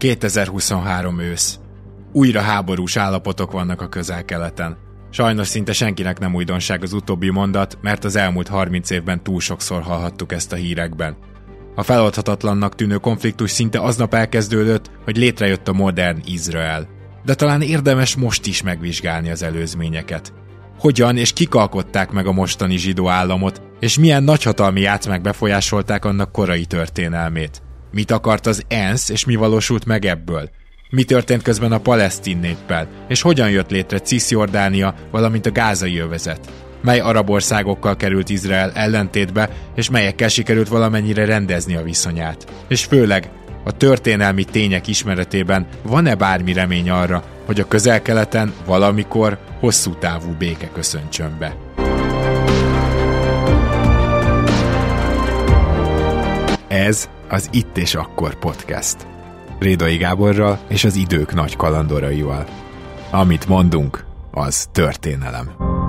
2023 ősz. Újra háborús állapotok vannak a közel-keleten. Sajnos szinte senkinek nem újdonság az utóbbi mondat, mert az elmúlt 30 évben túl sokszor hallhattuk ezt a hírekben. A feloldhatatlannak tűnő konfliktus szinte aznap elkezdődött, hogy létrejött a modern Izrael. De talán érdemes most is megvizsgálni az előzményeket. Hogyan és kik alkották meg a mostani zsidó államot, és milyen nagyhatalmi játszmák befolyásolták annak korai történelmét. Mit akart az ENSZ, és mi valósult meg ebből? Mi történt közben a palesztin néppel, és hogyan jött létre Cisjordánia, valamint a gázai övezet? Mely arab országokkal került Izrael ellentétbe, és melyekkel sikerült valamennyire rendezni a viszonyát? És főleg, a történelmi tények ismeretében van-e bármi remény arra, hogy a közel-keleten valamikor hosszú távú béke köszöntsön be? Ez az Itt és Akkor podcast. Rédai Gáborral és az idők nagy kalandoraival. Amit mondunk, az történelem.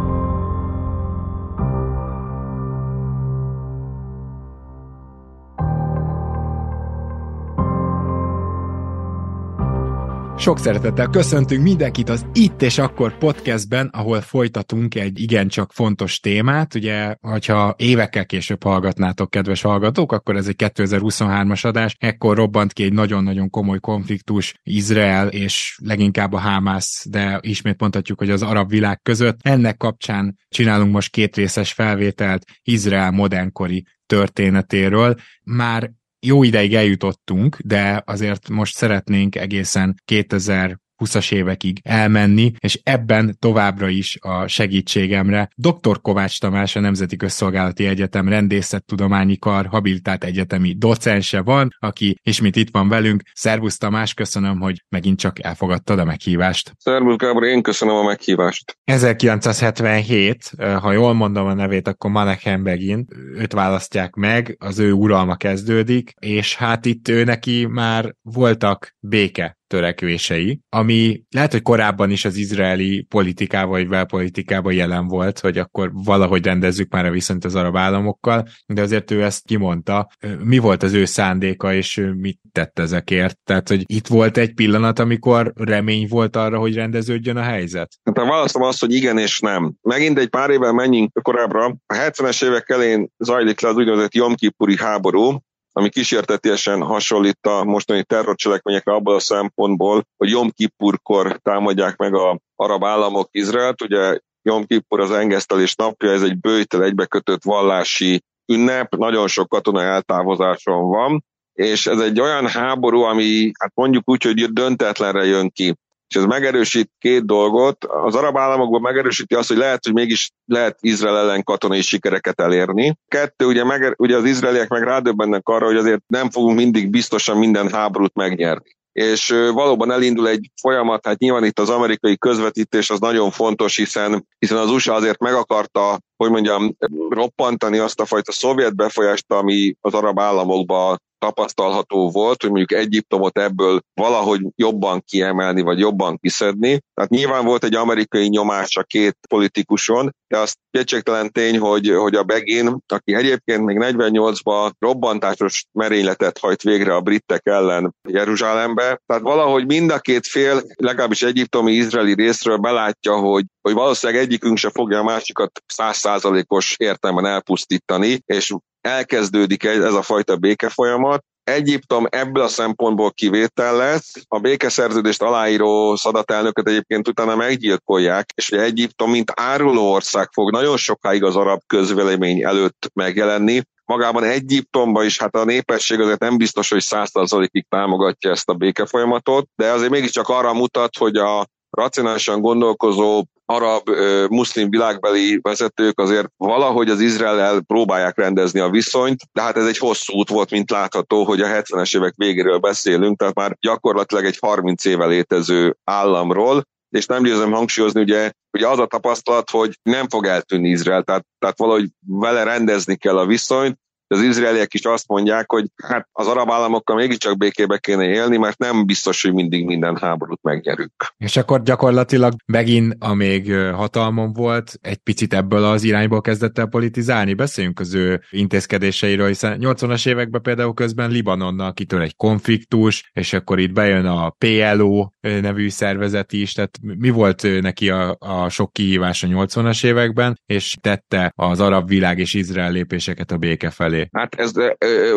Sok szeretettel köszöntünk mindenkit az Itt és Akkor podcastben, ahol folytatunk egy igencsak fontos témát. Ugye, hogyha évekkel később hallgatnátok, kedves hallgatók, akkor ez egy 2023-as adás. Ekkor robbant ki egy nagyon-nagyon komoly konfliktus Izrael és leginkább a Hamász, de ismét mondhatjuk, hogy az arab világ között. Ennek kapcsán csinálunk most két részes felvételt Izrael modernkori történetéről. Már jó ideig eljutottunk, de azért most szeretnénk egészen 2000 20-as évekig elmenni, és ebben továbbra is a segítségemre dr. Kovács Tamás, a Nemzeti Közszolgálati Egyetem Rendészettudományi Kar habilitált egyetemi docense van, aki ismét itt van velünk. Szervusz Tamás, köszönöm, hogy megint csak elfogadtad a meghívást. Szervusz Gábor, én köszönöm a meghívást. 1977, ha jól mondom a nevét, akkor Manekhen Begin, őt választják meg, az ő uralma kezdődik, és hát itt ő neki már voltak béke törekvései, ami lehet, hogy korábban is az izraeli politikában vagy belpolitikában jelen volt, hogy akkor valahogy rendezzük már a viszont az arab államokkal, de azért ő ezt kimondta. Mi volt az ő szándéka, és mit tett ezekért? Tehát, hogy itt volt egy pillanat, amikor remény volt arra, hogy rendeződjön a helyzet? Hát a választom azt, hogy igen és nem. Megint egy pár évvel menjünk korábbra. A 70-es évek elén zajlik le az úgynevezett Jom háború, ami kísértetiesen hasonlít a mostani terrorcselekményekre abból a szempontból, hogy Jom Kippurkor támadják meg a arab államok Izraelt. Ugye Jom Kippur az engesztelés napja, ez egy bőjtel egybekötött vallási ünnep, nagyon sok katonai eltávozáson van, és ez egy olyan háború, ami hát mondjuk úgy, hogy döntetlenre jön ki és ez megerősít két dolgot. Az arab államokban megerősíti azt, hogy lehet, hogy mégis lehet Izrael ellen katonai sikereket elérni. Kettő, ugye, meg, ugye az izraeliek meg rádöbbennek arra, hogy azért nem fogunk mindig biztosan minden háborút megnyerni és valóban elindul egy folyamat, hát nyilván itt az amerikai közvetítés az nagyon fontos, hiszen, hiszen az USA azért meg akarta, hogy mondjam, roppantani azt a fajta szovjet befolyást, ami az arab államokba tapasztalható volt, hogy mondjuk Egyiptomot ebből valahogy jobban kiemelni, vagy jobban kiszedni. Tehát nyilván volt egy amerikai nyomás a két politikuson, de az kétségtelen tény, hogy, hogy a Begin, aki egyébként még 48-ban robbantásos merényletet hajt végre a britek ellen Jeruzsálembe, tehát valahogy mind a két fél, legalábbis egyiptomi, izraeli részről belátja, hogy hogy valószínűleg egyikünk se fogja a másikat százszázalékos értelemben elpusztítani, és elkezdődik ez a fajta békefolyamat. Egyiptom ebből a szempontból kivétel lesz. A békeszerződést aláíró szadatelnököt egyébként utána meggyilkolják, és hogy Egyiptom, mint áruló ország fog nagyon sokáig az arab közvélemény előtt megjelenni. Magában Egyiptomban is, hát a népesség azért nem biztos, hogy százszerzalékig támogatja ezt a békefolyamatot, de azért mégiscsak arra mutat, hogy a racionálisan gondolkozó arab, muszlim világbeli vezetők azért valahogy az Izrael próbálják rendezni a viszonyt, de hát ez egy hosszú út volt, mint látható, hogy a 70-es évek végéről beszélünk, tehát már gyakorlatilag egy 30 éve létező államról, és nem győzöm hangsúlyozni, ugye, ugye az a tapasztalat, hogy nem fog eltűnni Izrael, tehát, tehát valahogy vele rendezni kell a viszonyt, az izraeliek is azt mondják, hogy hát az arab államokkal mégiscsak békébe kéne élni, mert nem biztos, hogy mindig minden háborút megnyerünk. És akkor gyakorlatilag megint, amíg hatalmon volt, egy picit ebből az irányból kezdett el politizálni. Beszéljünk az ő intézkedéseiről, hiszen 80-as években például közben Libanonnal kitör egy konfliktus, és akkor itt bejön a PLO nevű szervezet is, tehát mi volt neki a, a sok kihívás a 80-as években, és tette az arab világ és Izrael lépéseket a béke felé? Hát ez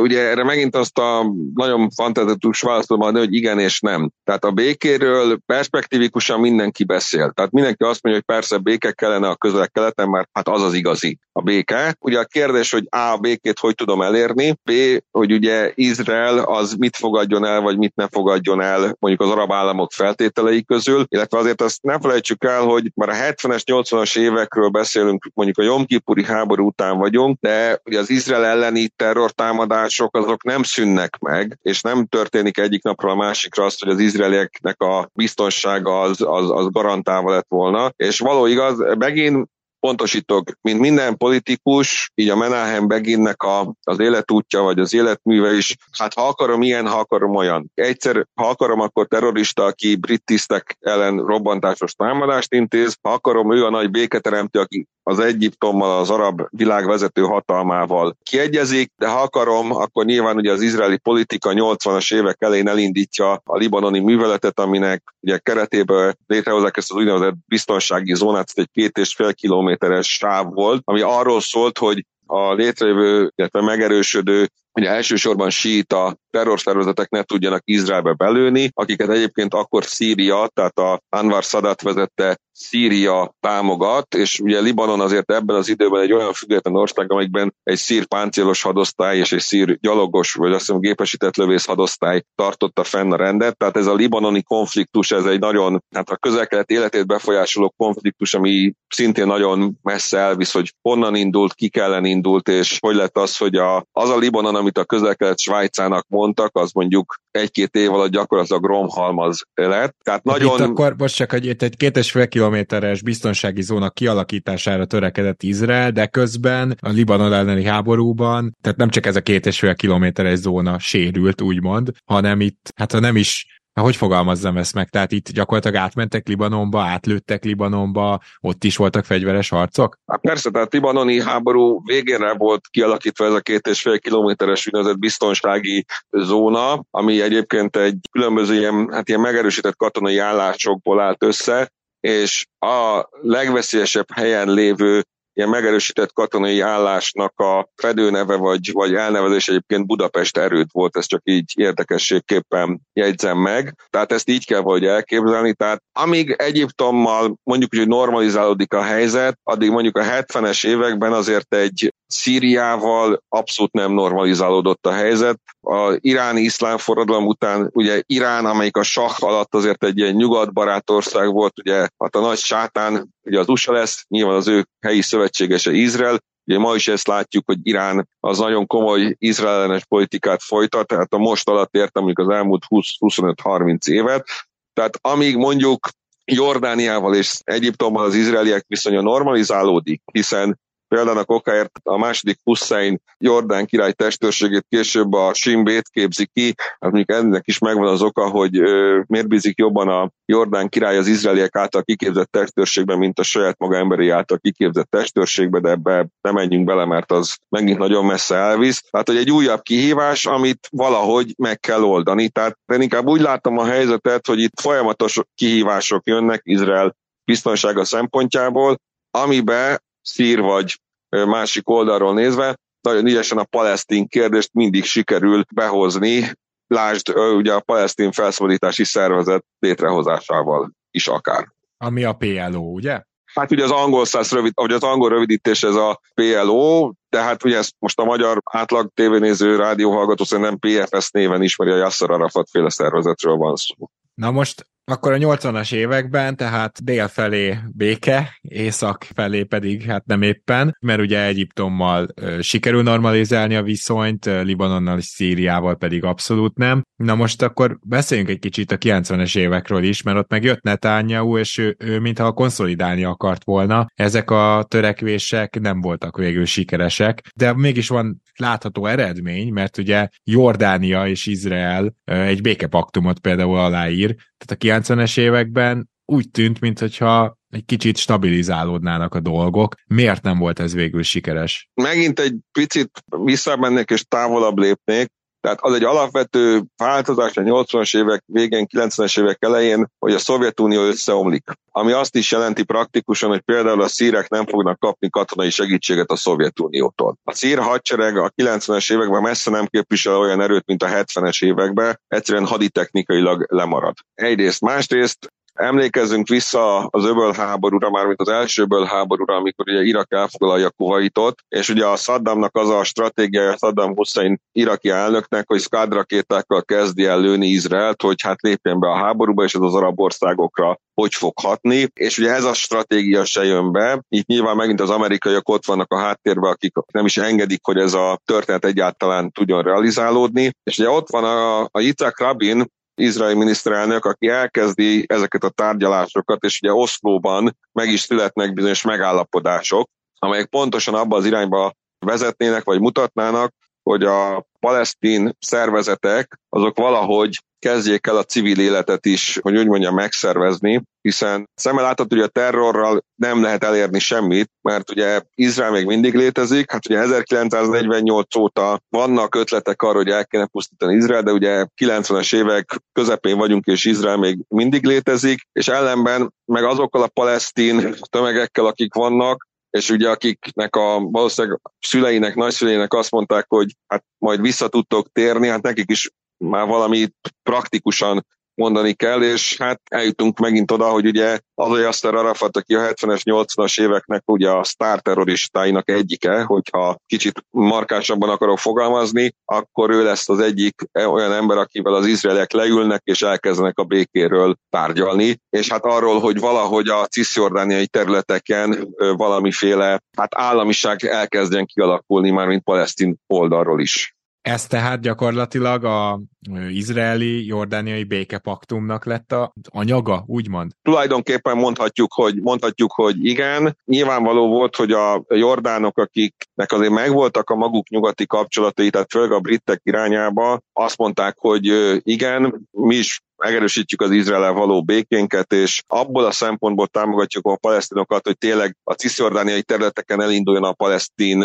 ugye erre megint azt a nagyon fantasztikus választ adni, hogy igen és nem. Tehát a békéről perspektívikusan mindenki beszél. Tehát mindenki azt mondja, hogy persze béke kellene a közel-keleten, mert hát az az igazi a béke. Ugye a kérdés, hogy A, a békét hogy tudom elérni, B, hogy ugye Izrael az mit fogadjon el, vagy mit ne fogadjon el mondjuk az arab államok feltételei közül, illetve azért azt ne felejtsük el, hogy már a 70-es, 80-as évekről beszélünk, mondjuk a Jomkipuri háború után vagyunk, de ugye az Izrael elleni terrortámadások azok nem szűnnek meg, és nem történik egyik napról a másikra azt, hogy az izraelieknek a biztonsága az, az, az garantálva lett volna. És való igaz, megint pontosítok, mint minden politikus, így a Menahem Beginnek a, az életútja, vagy az életműve is, hát ha akarom ilyen, ha akarom olyan. Egyszer, ha akarom, akkor terrorista, aki brit tisztek ellen robbantásos támadást intéz, ha akarom, ő a nagy béketeremtő, aki az Egyiptommal, az arab világ vezető hatalmával kiegyezik, de ha akarom, akkor nyilván ugye az izraeli politika 80-as évek elején elindítja a libanoni műveletet, aminek ugye keretében létrehozzák ezt az úgynevezett biztonsági zónát, egy két és fél kilométeres sáv volt, ami arról szólt, hogy a létrejövő, illetve megerősödő ugye elsősorban síita terrorszervezetek ne tudjanak Izraelbe belőni, akiket egyébként akkor Szíria, tehát a Anwar Sadat vezette Szíria támogat, és ugye Libanon azért ebben az időben egy olyan független ország, amikben egy szír páncélos hadosztály és egy szír gyalogos, vagy azt hiszem gépesített lövész hadosztály tartotta fenn a rendet, tehát ez a libanoni konfliktus, ez egy nagyon, hát a közel életét befolyásoló konfliktus, ami szintén nagyon messze elvisz, hogy honnan indult, ki kellen indult, és hogy lett az, hogy a, az a Libanon, amit a közel-kelet Svájcának mondtak, az mondjuk egy-két év alatt gyakorlatilag romhalmaz lett. Tehát nagyon... Itt akkor most csak egy, egy két és fél kilométeres biztonsági zóna kialakítására törekedett Izrael, de közben a Libanon elleni háborúban, tehát nem csak ez a két és fél kilométeres zóna sérült, úgymond, hanem itt, hát ha nem is hogy fogalmazzam ezt meg? Tehát itt gyakorlatilag átmentek Libanonba, átlőttek Libanonba, ott is voltak fegyveres harcok? Hát persze, tehát libanoni háború végére volt kialakítva ez a két és fél kilométeres úgynevezett biztonsági zóna, ami egyébként egy különböző ilyen, hát ilyen megerősített katonai állásokból állt össze, és a legveszélyesebb helyen lévő ilyen megerősített katonai állásnak a fedőneve vagy, vagy elnevezés egyébként Budapest erőd volt, ez csak így érdekességképpen jegyzem meg. Tehát ezt így kell vagy elképzelni. Tehát amíg Egyiptommal mondjuk, hogy normalizálódik a helyzet, addig mondjuk a 70-es években azért egy Szíriával abszolút nem normalizálódott a helyzet. A iráni iszlám forradalom után ugye Irán, amelyik a sah alatt azért egy ilyen nyugatbarát ország volt, ugye hát a nagy sátán, ugye az USA lesz, nyilván az ő helyi szövetségese Izrael, Ugye ma is ezt látjuk, hogy Irán az nagyon komoly izraelenes politikát folytat, tehát a most alatt értem mondjuk az elmúlt 20-25-30 évet. Tehát amíg mondjuk Jordániával és Egyiptommal az izraeliek viszonya normalizálódik, hiszen Példának okáért a második Hussein Jordán király testőrségét később a Simbét képzi ki, hát mondjuk ennek is megvan az oka, hogy ö, miért bízik jobban a Jordán király az izraeliek által kiképzett testőrségben, mint a saját maga emberi által kiképzett testőrségbe, de ebbe nem menjünk bele, mert az megint nagyon messze elvisz. Tehát, hogy egy újabb kihívás, amit valahogy meg kell oldani. Tehát én inkább úgy látom a helyzetet, hogy itt folyamatos kihívások jönnek Izrael biztonsága szempontjából, amibe szír vagy másik oldalról nézve, nagyon ügyesen a palesztin kérdést mindig sikerül behozni, lásd ugye a palesztin felszabadítási szervezet létrehozásával is akár. Ami a PLO, ugye? Hát ugye az angol száz rövid, vagy az angol rövidítés ez a PLO, tehát ugye ezt most a magyar átlag tévénéző rádióhallgató szerintem PFS néven ismeri a Yasser Arafat féle szervezetről van szó. Na most akkor a 80-as években, tehát dél felé béke, észak felé pedig hát nem éppen, mert ugye Egyiptommal sikerül normalizálni a viszonyt, Libanonnal és Szíriával pedig abszolút nem. Na most akkor beszéljünk egy kicsit a 90-es évekről is, mert ott megjött Netanyahu, és ő, ő mintha konszolidálni akart volna. Ezek a törekvések nem voltak végül sikeresek, de mégis van látható eredmény, mert ugye Jordánia és Izrael egy békepaktumot például aláír, tehát a 90-es években úgy tűnt, mintha egy kicsit stabilizálódnának a dolgok. Miért nem volt ez végül sikeres? Megint egy picit visszamennék és távolabb lépnék. Tehát az egy alapvető változás a 80-as évek végén, 90-es évek elején, hogy a Szovjetunió összeomlik. Ami azt is jelenti praktikusan, hogy például a szírek nem fognak kapni katonai segítséget a Szovjetuniótól. A szír hadsereg a 90-es években messze nem képvisel olyan erőt, mint a 70-es években, egyszerűen haditechnikailag lemarad. Egyrészt, másrészt Emlékezzünk vissza az öböl háborúra, már mint az első öböl háborúra, amikor ugye Irak elfoglalja Kuwaitot, és ugye a Saddamnak az a stratégiája, Saddam Hussein iraki elnöknek, hogy szkádrakétákkal kezdi el lőni Izraelt, hogy hát lépjen be a háborúba, és ez az arab országokra hogy fog hatni, és ugye ez a stratégia se jön be. Itt nyilván megint az amerikaiak ott vannak a háttérben, akik nem is engedik, hogy ez a történet egyáltalán tudjon realizálódni. És ugye ott van a, a Yitzhak Rabin, izraeli miniszterelnök, aki elkezdi ezeket a tárgyalásokat, és ugye Oszlóban meg is születnek bizonyos megállapodások, amelyek pontosan abba az irányba vezetnének, vagy mutatnának, hogy a palesztin szervezetek azok valahogy kezdjék el a civil életet is, hogy úgy mondjam, megszervezni, hiszen szemmel láthat, hogy a terrorral nem lehet elérni semmit, mert ugye Izrael még mindig létezik, hát ugye 1948 óta vannak ötletek arra, hogy el kéne pusztítani Izrael, de ugye 90-es évek közepén vagyunk, és Izrael még mindig létezik, és ellenben meg azokkal a palesztin tömegekkel, akik vannak, és ugye akiknek a valószínűleg szüleinek, nagyszüleinek azt mondták, hogy hát majd vissza tudtok térni, hát nekik is már valami praktikusan mondani kell, és hát eljutunk megint oda, hogy ugye az Yasser Arafat, aki a 70-es, 80-as éveknek ugye a sztár terroristáinak egyike, hogyha kicsit markásabban akarok fogalmazni, akkor ő lesz az egyik olyan ember, akivel az izraelek leülnek és elkezdenek a békéről tárgyalni, és hát arról, hogy valahogy a cisziordániai területeken valamiféle hát államiság elkezdjen kialakulni már, mint palesztin oldalról is. Ez tehát gyakorlatilag a izraeli, jordániai békepaktumnak lett a anyaga, úgymond? Tulajdonképpen mondhatjuk, hogy, mondhatjuk, hogy igen. Nyilvánvaló volt, hogy a jordánok, akiknek azért megvoltak a maguk nyugati kapcsolatai, tehát főleg a britek irányába, azt mondták, hogy igen, mi is megerősítjük az Izrael való békénket, és abból a szempontból támogatjuk a palesztinokat, hogy tényleg a cisziordániai területeken elinduljon a palesztin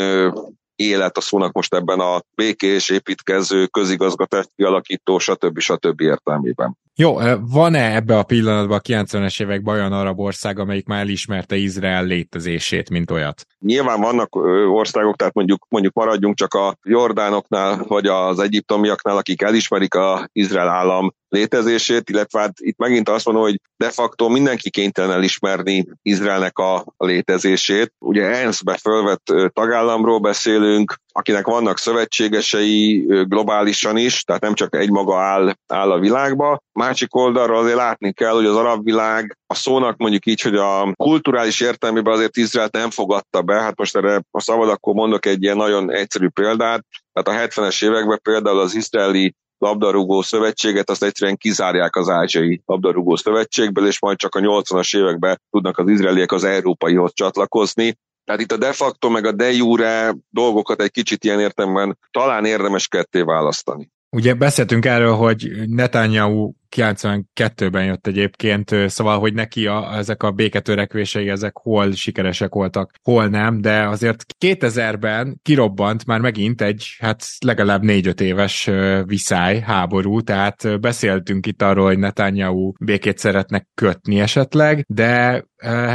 élet a szónak most ebben a békés, építkező, közigazgatás kialakító, stb. stb. értelmében. Jó, van-e ebbe a pillanatban a 90-es években olyan arab ország, amelyik már elismerte Izrael létezését, mint olyat? Nyilván vannak országok, tehát mondjuk, mondjuk maradjunk csak a jordánoknál, vagy az egyiptomiaknál, akik elismerik a Izrael állam létezését, illetve hát itt megint azt mondom, hogy de facto mindenki kénytelen elismerni Izraelnek a létezését. Ugye ENSZ-be fölvett tagállamról beszélünk, akinek vannak szövetségesei globálisan is, tehát nem csak egy maga áll, áll a világba. Másik oldalról azért látni kell, hogy az arab világ a szónak mondjuk így, hogy a kulturális értelmében azért Izraelt nem fogadta be. Hát most erre a szabad akkor mondok egy ilyen nagyon egyszerű példát. Tehát a 70-es években például az izraeli labdarúgó szövetséget, azt egyszerűen kizárják az ázsiai labdarúgó szövetségből, és majd csak a 80-as években tudnak az izraeliek az európaihoz csatlakozni. Tehát itt a de facto meg a de jure dolgokat egy kicsit ilyen értemben talán érdemes ketté választani. Ugye beszéltünk erről, hogy Netanyahu 92-ben jött egyébként, szóval, hogy neki a, ezek a béketörekvései, ezek hol sikeresek voltak, hol nem, de azért 2000-ben kirobbant már megint egy, hát legalább 4-5 éves viszály, háború, tehát beszéltünk itt arról, hogy Netanyahu békét szeretnek kötni esetleg, de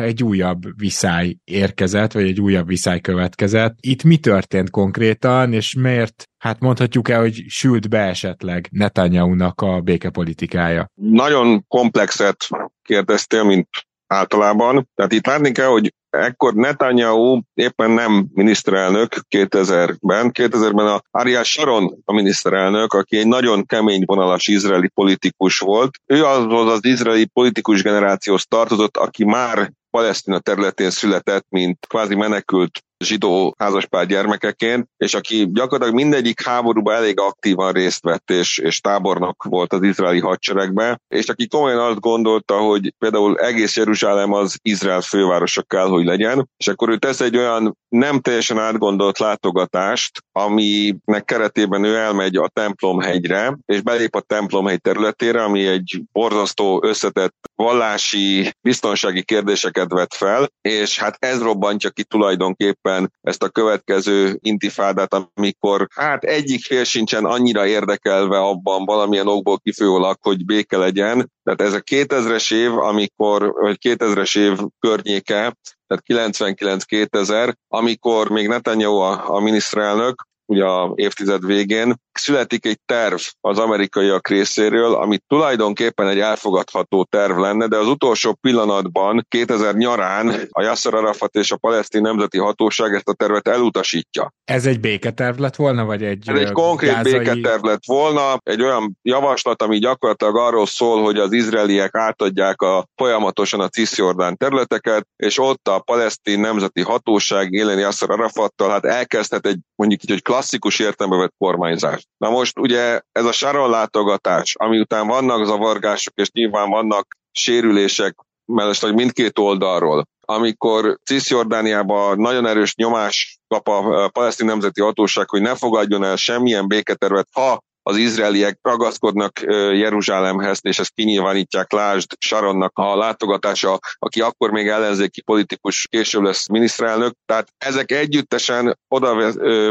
egy újabb viszály érkezett, vagy egy újabb viszály következett. Itt mi történt konkrétan, és miért, hát mondhatjuk el, hogy sült be esetleg Netanyahu-nak a békepolitikája? politikája? Nagyon komplexet kérdeztél, mint általában. Tehát itt látni kell, hogy ekkor Netanyahu éppen nem miniszterelnök 2000-ben. 2000-ben a Arias Sharon a miniszterelnök, aki egy nagyon kemény vonalas izraeli politikus volt. Ő az az izraeli politikus generációhoz tartozott, aki már Palesztina területén született, mint kvázi menekült zsidó házaspár gyermekeként, és aki gyakorlatilag mindegyik háborúban elég aktívan részt vett, és, és tábornok volt az izraeli hadseregben, és aki komolyan azt gondolta, hogy például egész Jeruzsálem az Izrael fővárosa kell, hogy legyen, és akkor ő tesz egy olyan nem teljesen átgondolt látogatást, aminek keretében ő elmegy a templomhegyre, és belép a templomhegy területére, ami egy borzasztó összetett vallási, biztonsági kérdéseket vet fel, és hát ez robbantja ki tulajdonképpen ezt a következő intifádát, amikor hát egyik fél sincsen annyira érdekelve abban valamilyen okból kifolyólag, hogy béke legyen. Tehát ez a 2000-es év, amikor, vagy 2000-es év környéke, tehát 99-2000, amikor még Netanyahu a, a miniszterelnök, ugye a évtized végén, születik egy terv az amerikaiak részéről, ami tulajdonképpen egy elfogadható terv lenne, de az utolsó pillanatban 2000 nyarán a Yasser Arafat és a palesztin nemzeti hatóság ezt a tervet elutasítja. Ez egy béketerv lett volna, vagy egy Ez egy konkrét gázai... béketerv lett volna, egy olyan javaslat, ami gyakorlatilag arról szól, hogy az izraeliek átadják a folyamatosan a Cisjordán területeket, és ott a palesztin nemzeti hatóság élen Yasser Arafattal hát elkezdhet egy mondjuk így, hogy klasszikus értelembe vett kormányzás. Na most ugye ez a Sharon látogatás, ami után vannak zavargások, és nyilván vannak sérülések mellesleg mindkét oldalról, amikor Cisjordániában nagyon erős nyomás kap a palesztin nemzeti hatóság, hogy ne fogadjon el semmilyen béketervet, ha az izraeliek ragaszkodnak Jeruzsálemhez, és ezt kinyilvánítják, lásd Sharonnak a látogatása, aki akkor még ellenzéki politikus, később lesz miniszterelnök. Tehát ezek együttesen oda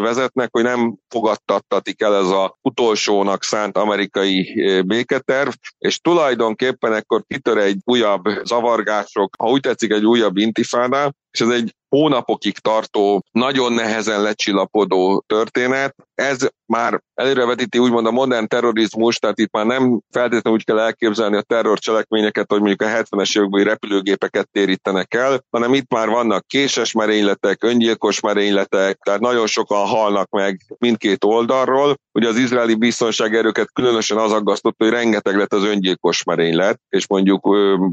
vezetnek, hogy nem fogadtattatik el ez a utolsónak szánt amerikai béketerv, és tulajdonképpen ekkor kitör egy újabb zavargások, ha úgy tetszik, egy újabb intifádá, és ez egy hónapokig tartó, nagyon nehezen lecsillapodó történet. Ez már előrevetíti úgymond a modern terrorizmus, tehát itt már nem feltétlenül úgy kell elképzelni a terrorcselekményeket, hogy mondjuk a 70-es évekbeli repülőgépeket térítenek el, hanem itt már vannak késes merényletek, öngyilkos merényletek, tehát nagyon sokan halnak meg mindkét oldalról. Ugye az izraeli biztonságerőket különösen az aggasztott, hogy rengeteg lett az öngyilkos merénylet, és mondjuk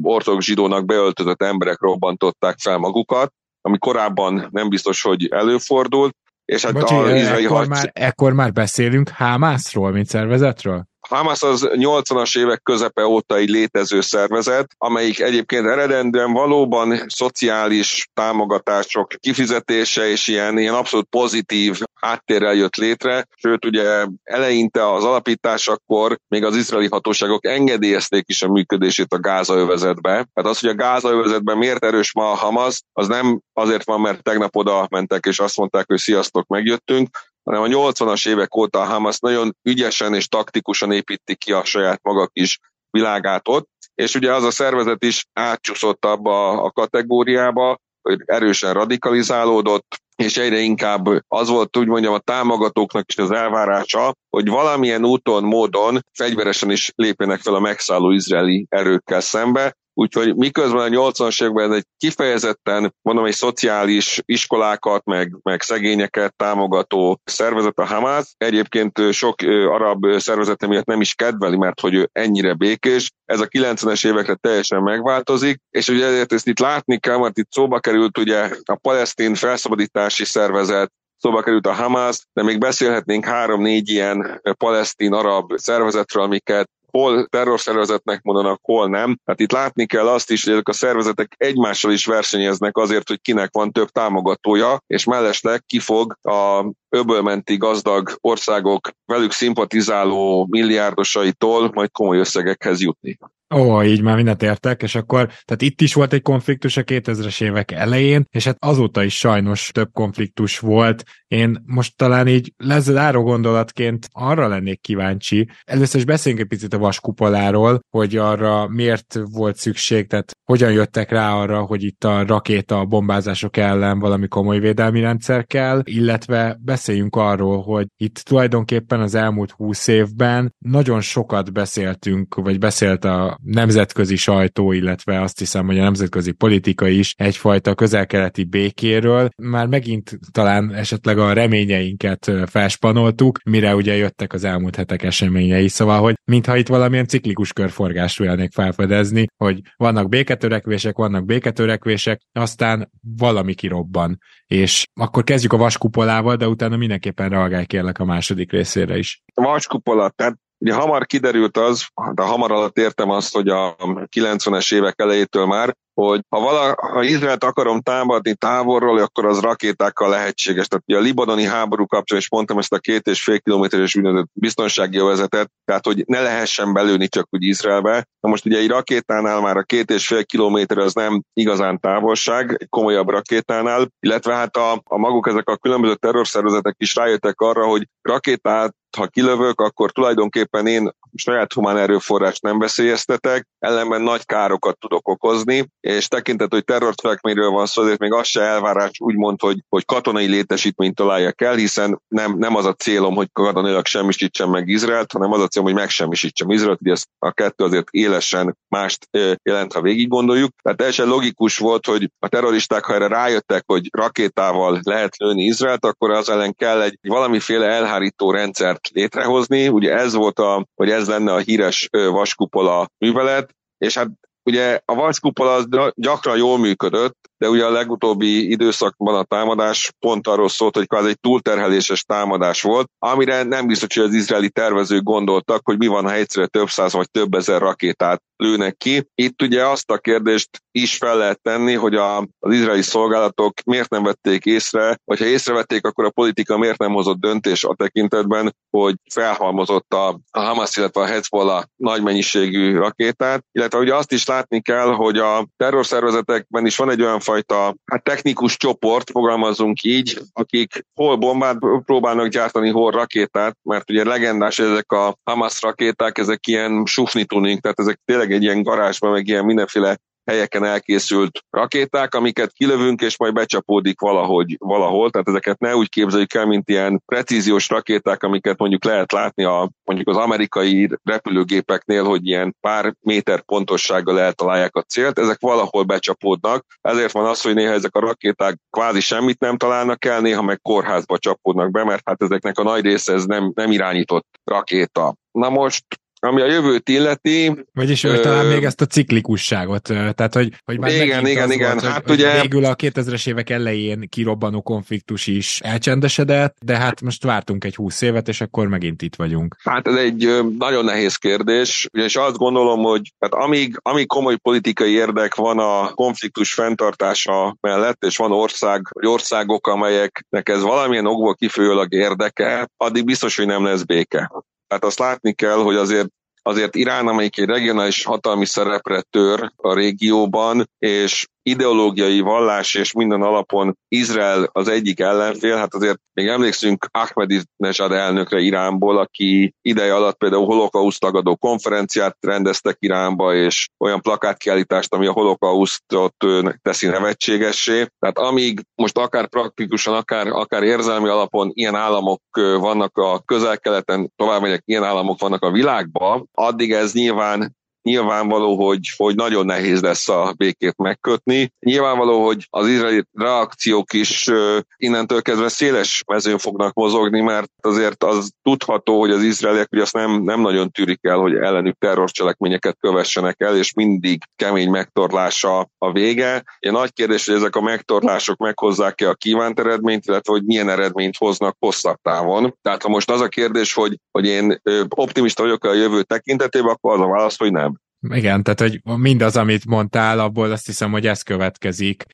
ortodox zsidónak beöltözött emberek robbantották fel magukat ami korábban nem biztos, hogy előfordult. És hát Bocsi, a izraeli ekkor, már, ekkor már beszélünk Hámászról, mint szervezetről? Hamas az 80-as évek közepe óta egy létező szervezet, amelyik egyébként eredendően valóban szociális támogatások kifizetése és ilyen, ilyen abszolút pozitív háttérrel jött létre, sőt ugye eleinte az alapításakor még az izraeli hatóságok engedélyezték is a működését a gázaövezetbe. Tehát az, hogy a gázaövezetben miért erős ma a Hamas, az nem azért van, mert tegnap oda mentek és azt mondták, hogy sziasztok, megjöttünk, hanem a 80-as évek óta a Hamas nagyon ügyesen és taktikusan építi ki a saját maga kis világát ott, és ugye az a szervezet is átcsúszott abba a kategóriába, hogy erősen radikalizálódott, és egyre inkább az volt, úgy mondjam, a támogatóknak is az elvárása, hogy valamilyen úton, módon fegyveresen is lépjenek fel a megszálló izraeli erőkkel szembe, Úgyhogy miközben a 80-as években egy kifejezetten, mondom, egy szociális iskolákat, meg, meg szegényeket támogató szervezet a Hamas. Egyébként sok arab szervezete miatt nem is kedveli, mert hogy ő ennyire békés. Ez a 90-es évekre teljesen megváltozik, és ugye ezért ezt itt látni kell, mert itt szóba került ugye a palesztin felszabadítási szervezet, szóba került a Hamas, de még beszélhetnénk három-négy ilyen palesztin-arab szervezetről, amiket hol terrorszervezetnek mondanak, hol nem. Hát itt látni kell azt is, hogy ezek a szervezetek egymással is versenyeznek azért, hogy kinek van több támogatója, és mellesleg kifog a öbölmenti gazdag országok velük szimpatizáló milliárdosaitól majd komoly összegekhez jutni. Ó, így már mindent értek, és akkor, tehát itt is volt egy konfliktus a 2000-es évek elején, és hát azóta is sajnos több konfliktus volt. Én most talán így lezáró gondolatként arra lennék kíváncsi. Először is beszéljünk egy picit a vaskupoláról, hogy arra miért volt szükség, tehát hogyan jöttek rá arra, hogy itt a rakéta a bombázások ellen valami komoly védelmi rendszer kell, illetve beszéljünk arról, hogy itt tulajdonképpen az elmúlt húsz évben nagyon sokat beszéltünk, vagy beszélt a nemzetközi sajtó, illetve azt hiszem, hogy a nemzetközi politika is egyfajta közelkeleti békéről. Már megint talán esetleg a reményeinket felspanoltuk, mire ugye jöttek az elmúlt hetek eseményei. Szóval, hogy mintha itt valamilyen ciklikus körforgást vélnék felfedezni, hogy vannak béketőrekvések, vannak béketőrekvések, aztán valami kirobban. És akkor kezdjük a vaskupolával, de utána mindenképpen reagálj kérlek a második részére is. A vaskupola, tehát Ugye hamar kiderült az, de hamar alatt értem azt, hogy a 90-es évek elejétől már, hogy ha, vala, ha Izraelt akarom támadni távolról, akkor az rakétákkal lehetséges. Tehát ugye a libanoni háború kapcsán is mondtam ezt a két és fél kilométeres úgynevezett biztonsági vezetet, tehát hogy ne lehessen belőni csak úgy Izraelbe. Na most ugye egy rakétánál már a két és fél kilométer az nem igazán távolság, egy komolyabb rakétánál, illetve hát a, a maguk ezek a különböző terrorszervezetek is rájöttek arra, hogy rakétát ha kilövök, akkor tulajdonképpen én saját humán erőforrás nem veszélyeztetek, ellenben nagy károkat tudok okozni, és tekintet, hogy terrorcselekményről van szó, azért még az se elvárás úgymond, hogy, hogy katonai létesítményt találjak el, hiszen nem, nem az a célom, hogy katonailag semmisítsem meg Izraelt, hanem az a célom, hogy megsemmisítsem Izraelt, ugye ez a kettő azért élesen mást jelent, ha végig gondoljuk. Tehát teljesen logikus volt, hogy a terroristák, ha erre rájöttek, hogy rakétával lehet lőni Izraelt, akkor az ellen kell egy valamiféle elhárító rendszert létrehozni. Ugye ez volt a, hogy ez lenne a híres vaskupola művelet, és hát ugye a vaskupola az gyakran jól működött, de ugye a legutóbbi időszakban a támadás pont arról szólt, hogy kvázi egy túlterheléses támadás volt, amire nem biztos, hogy az izraeli tervezők gondoltak, hogy mi van, ha egyszerre több száz vagy több ezer rakétát lőnek ki. Itt ugye azt a kérdést is fel lehet tenni, hogy a, az izraeli szolgálatok miért nem vették észre, vagy ha észrevették, akkor a politika miért nem hozott döntés a tekintetben, hogy felhalmozott a, a Hamas, illetve a Hezbollah nagy mennyiségű rakétát, illetve ugye azt is látni kell, hogy a terrorszervezetekben is van egy olyan fajta hát technikus csoport, fogalmazunk így, akik hol bombát próbálnak gyártani, hol rakétát, mert ugye legendás ezek a Hamas rakéták, ezek ilyen sufni tuning, tehát ezek tényleg egy ilyen garázsban, meg ilyen mindenféle helyeken elkészült rakéták, amiket kilövünk, és majd becsapódik valahogy, valahol. Tehát ezeket ne úgy képzeljük el, mint ilyen precíziós rakéták, amiket mondjuk lehet látni a, mondjuk az amerikai repülőgépeknél, hogy ilyen pár méter pontossággal eltalálják a célt. Ezek valahol becsapódnak. Ezért van az, hogy néha ezek a rakéták kvázi semmit nem találnak el, néha meg kórházba csapódnak be, mert hát ezeknek a nagy része ez nem, nem irányított rakéta. Na most ami a jövőt illeti. Vagyis ö, talán még ezt a ciklikusságot, tehát hogy, hogy már igen, igen, igen. Volt, hát hogy, ugye... Hogy végül a 2000-es évek elején kirobbanó konfliktus is elcsendesedett, de hát most vártunk egy 20 évet, és akkor megint itt vagyunk. Hát ez egy nagyon nehéz kérdés, és azt gondolom, hogy hát amíg, amíg komoly politikai érdek van a konfliktus fenntartása mellett, és van ország, országok, amelyeknek ez valamilyen okból kifolyólag érdeke, addig biztos, hogy nem lesz béke. Tehát azt látni kell, hogy azért azért Irán, amelyik egy regionális hatalmi szerepre tör a régióban, és ideológiai, vallás és minden alapon Izrael az egyik ellenfél, hát azért még emlékszünk Ahmadinejad elnökre Iránból, aki ideje alatt például holokauszt tagadó konferenciát rendeztek Iránba, és olyan plakátkiállítást, ami a holokausztot teszi nevetségessé. Tehát amíg most akár praktikusan, akár, akár érzelmi alapon ilyen államok vannak a közel-keleten, tovább megyek, ilyen államok vannak a világban, addig ez nyilván nyilvánvaló, hogy, hogy nagyon nehéz lesz a békét megkötni. Nyilvánvaló, hogy az izraeli reakciók is innentől kezdve széles mezőn fognak mozogni, mert azért az tudható, hogy az izraeliek ugye azt nem, nem nagyon tűrik el, hogy ellenük terrorcselekményeket kövessenek el, és mindig kemény megtorlása a vége. Egy nagy kérdés, hogy ezek a megtorlások meghozzák-e a kívánt eredményt, illetve hogy milyen eredményt hoznak hosszabb távon. Tehát ha most az a kérdés, hogy, hogy én optimista vagyok a jövő tekintetében, akkor az a válasz, hogy nem. Igen, tehát hogy mindaz, amit mondtál, abból azt hiszem, hogy ez következik.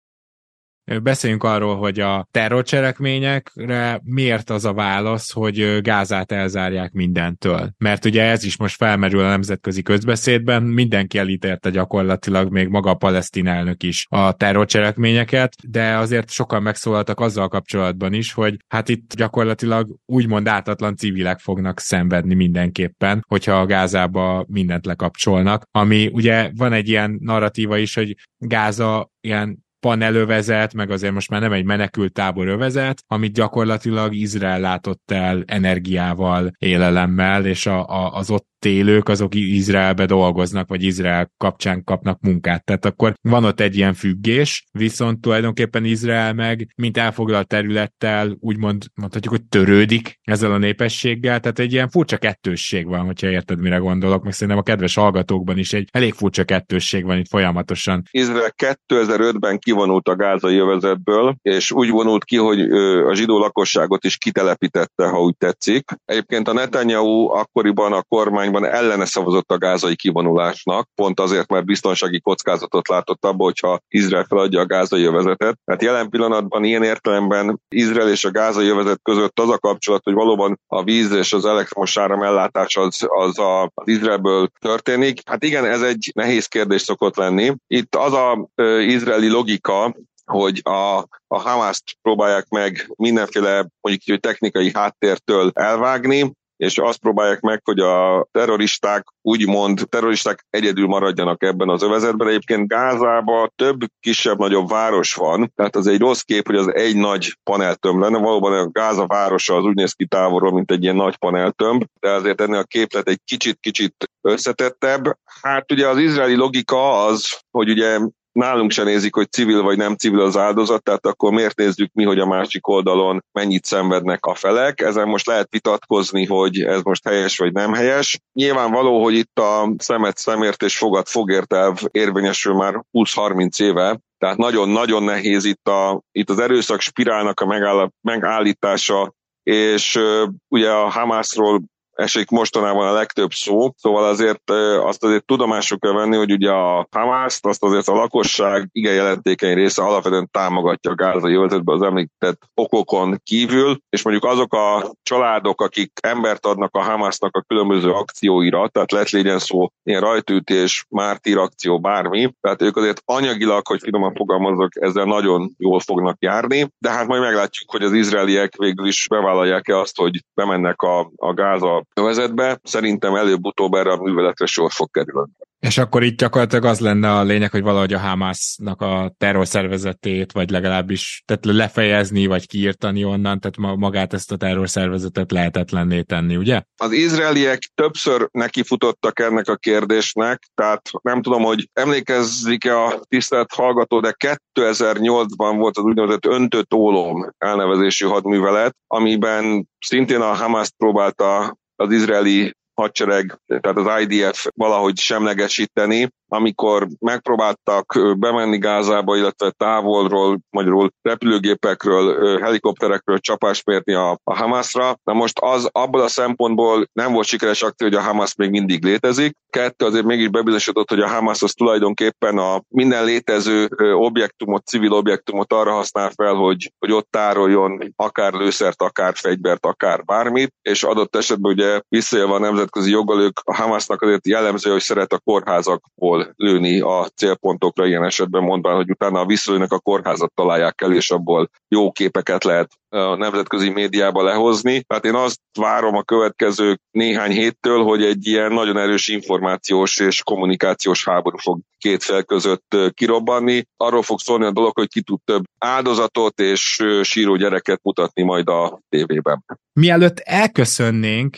Beszéljünk arról, hogy a terrorcselekményekre miért az a válasz, hogy Gázát elzárják mindentől. Mert ugye ez is most felmerül a nemzetközi közbeszédben, mindenki elítélte gyakorlatilag, még maga a palesztin elnök is a terrorcselekményeket, de azért sokan megszólaltak azzal kapcsolatban is, hogy hát itt gyakorlatilag úgymond ártatlan civilek fognak szenvedni mindenképpen, hogyha a Gázába mindent lekapcsolnak. Ami ugye van egy ilyen narratíva is, hogy Gáza ilyen panelövezet, meg azért most már nem egy menekült tábor övezet, amit gyakorlatilag Izrael látott el energiával, élelemmel, és a, a, az ott élők, azok Izraelbe dolgoznak, vagy Izrael kapcsán kapnak munkát. Tehát akkor van ott egy ilyen függés, viszont tulajdonképpen Izrael meg, mint elfoglalt területtel, úgymond mondhatjuk, hogy törődik ezzel a népességgel, tehát egy ilyen furcsa kettősség van, hogyha érted, mire gondolok, meg szerintem a kedves hallgatókban is egy elég furcsa kettősség van itt folyamatosan. Izrael 2005-ben kivonult a gázai övezetből, és úgy vonult ki, hogy a zsidó lakosságot is kitelepítette, ha úgy tetszik. Egyébként a Netanyahu akkoriban a kormányban ellene szavazott a gázai kivonulásnak, pont azért, mert biztonsági kockázatot látott abba, hogyha Izrael feladja a gázai övezetet. Tehát jelen pillanatban ilyen értelemben Izrael és a gázai övezet között az a kapcsolat, hogy valóban a víz és az elektromos áram ellátás az, az a, az Izraelből történik. Hát igen, ez egy nehéz kérdés szokott lenni. Itt az a izraeli logika, hogy a, a Hamaszt próbálják meg mindenféle mondjuk technikai háttértől elvágni, és azt próbálják meg, hogy a terroristák úgymond terroristák egyedül maradjanak ebben az övezetben. Egyébként Gázában több kisebb-nagyobb város van, tehát az egy rossz kép, hogy az egy nagy paneltömb lenne. Valóban a Gáza városa az úgy néz ki távolról, mint egy ilyen nagy paneltömb, de azért ennél a képlet egy kicsit-kicsit összetettebb. Hát ugye az izraeli logika az, hogy ugye nálunk se nézik, hogy civil vagy nem civil az áldozat, tehát akkor miért nézzük mi, hogy a másik oldalon mennyit szenvednek a felek. Ezen most lehet vitatkozni, hogy ez most helyes vagy nem helyes. Nyilvánvaló, hogy itt a szemet szemért és fogad fogért érvényesül már 20-30 éve, tehát nagyon-nagyon nehéz itt, a, itt az erőszak spirálnak a megállítása, és ugye a Hamászról esik mostanában a legtöbb szó, szóval azért azt azért tudomásuk kell venni, hogy ugye a Hamaszt, azt azért a lakosság igen jelentékeny része alapvetően támogatja a gázai övezetbe az említett okokon kívül, és mondjuk azok a családok, akik embert adnak a Hamasnak a különböző akcióira, tehát lett legyen szó ilyen rajtütés, mártír akció, bármi, tehát ők azért anyagilag, hogy finoman fogalmazok, ezzel nagyon jól fognak járni, de hát majd meglátjuk, hogy az izraeliek végül is bevállalják-e azt, hogy bemennek a, a gáza övezetbe, szerintem előbb-utóbb erre a műveletre sor fog kerülni. És akkor itt gyakorlatilag az lenne a lényeg, hogy valahogy a Hamasnak a terrorszervezetét, vagy legalábbis tehát lefejezni, vagy kiirtani onnan, tehát magát ezt a terrorszervezetet lehetetlenné tenni, ugye? Az izraeliek többször nekifutottak ennek a kérdésnek, tehát nem tudom, hogy emlékezzik-e a tisztelt hallgató, de 2008-ban volt az úgynevezett öntött ólom elnevezésű hadművelet, amiben szintén a Hamas próbálta az izraeli hadsereg, tehát az IDF valahogy semlegesíteni, amikor megpróbáltak bemenni Gázába, illetve távolról, magyarul repülőgépekről, helikopterekről csapást mérni a, a Hamasra. Na most az abból a szempontból nem volt sikeres akció, hogy a Hamas még mindig létezik. Kettő azért mégis bebizonyosodott, hogy a Hamas az tulajdonképpen a minden létező objektumot, civil objektumot arra használ fel, hogy, hogy ott tároljon akár lőszert, akár fegyvert, akár bármit, és adott esetben ugye visszaélve a nemzetközi joggal ők a Hamasnak azért jellemző, hogy szeret a kórházakból lőni a célpontokra ilyen esetben mondván, hogy utána a visszalőnek a kórházat találják el, és abból jó képeket lehet a nemzetközi médiába lehozni. Tehát én azt várom a következő néhány héttől, hogy egy ilyen nagyon erős információs és kommunikációs háború fog két fel között kirobbanni. Arról fog szólni a dolog, hogy ki tud több áldozatot és síró gyereket mutatni majd a tévében. Mielőtt elköszönnénk,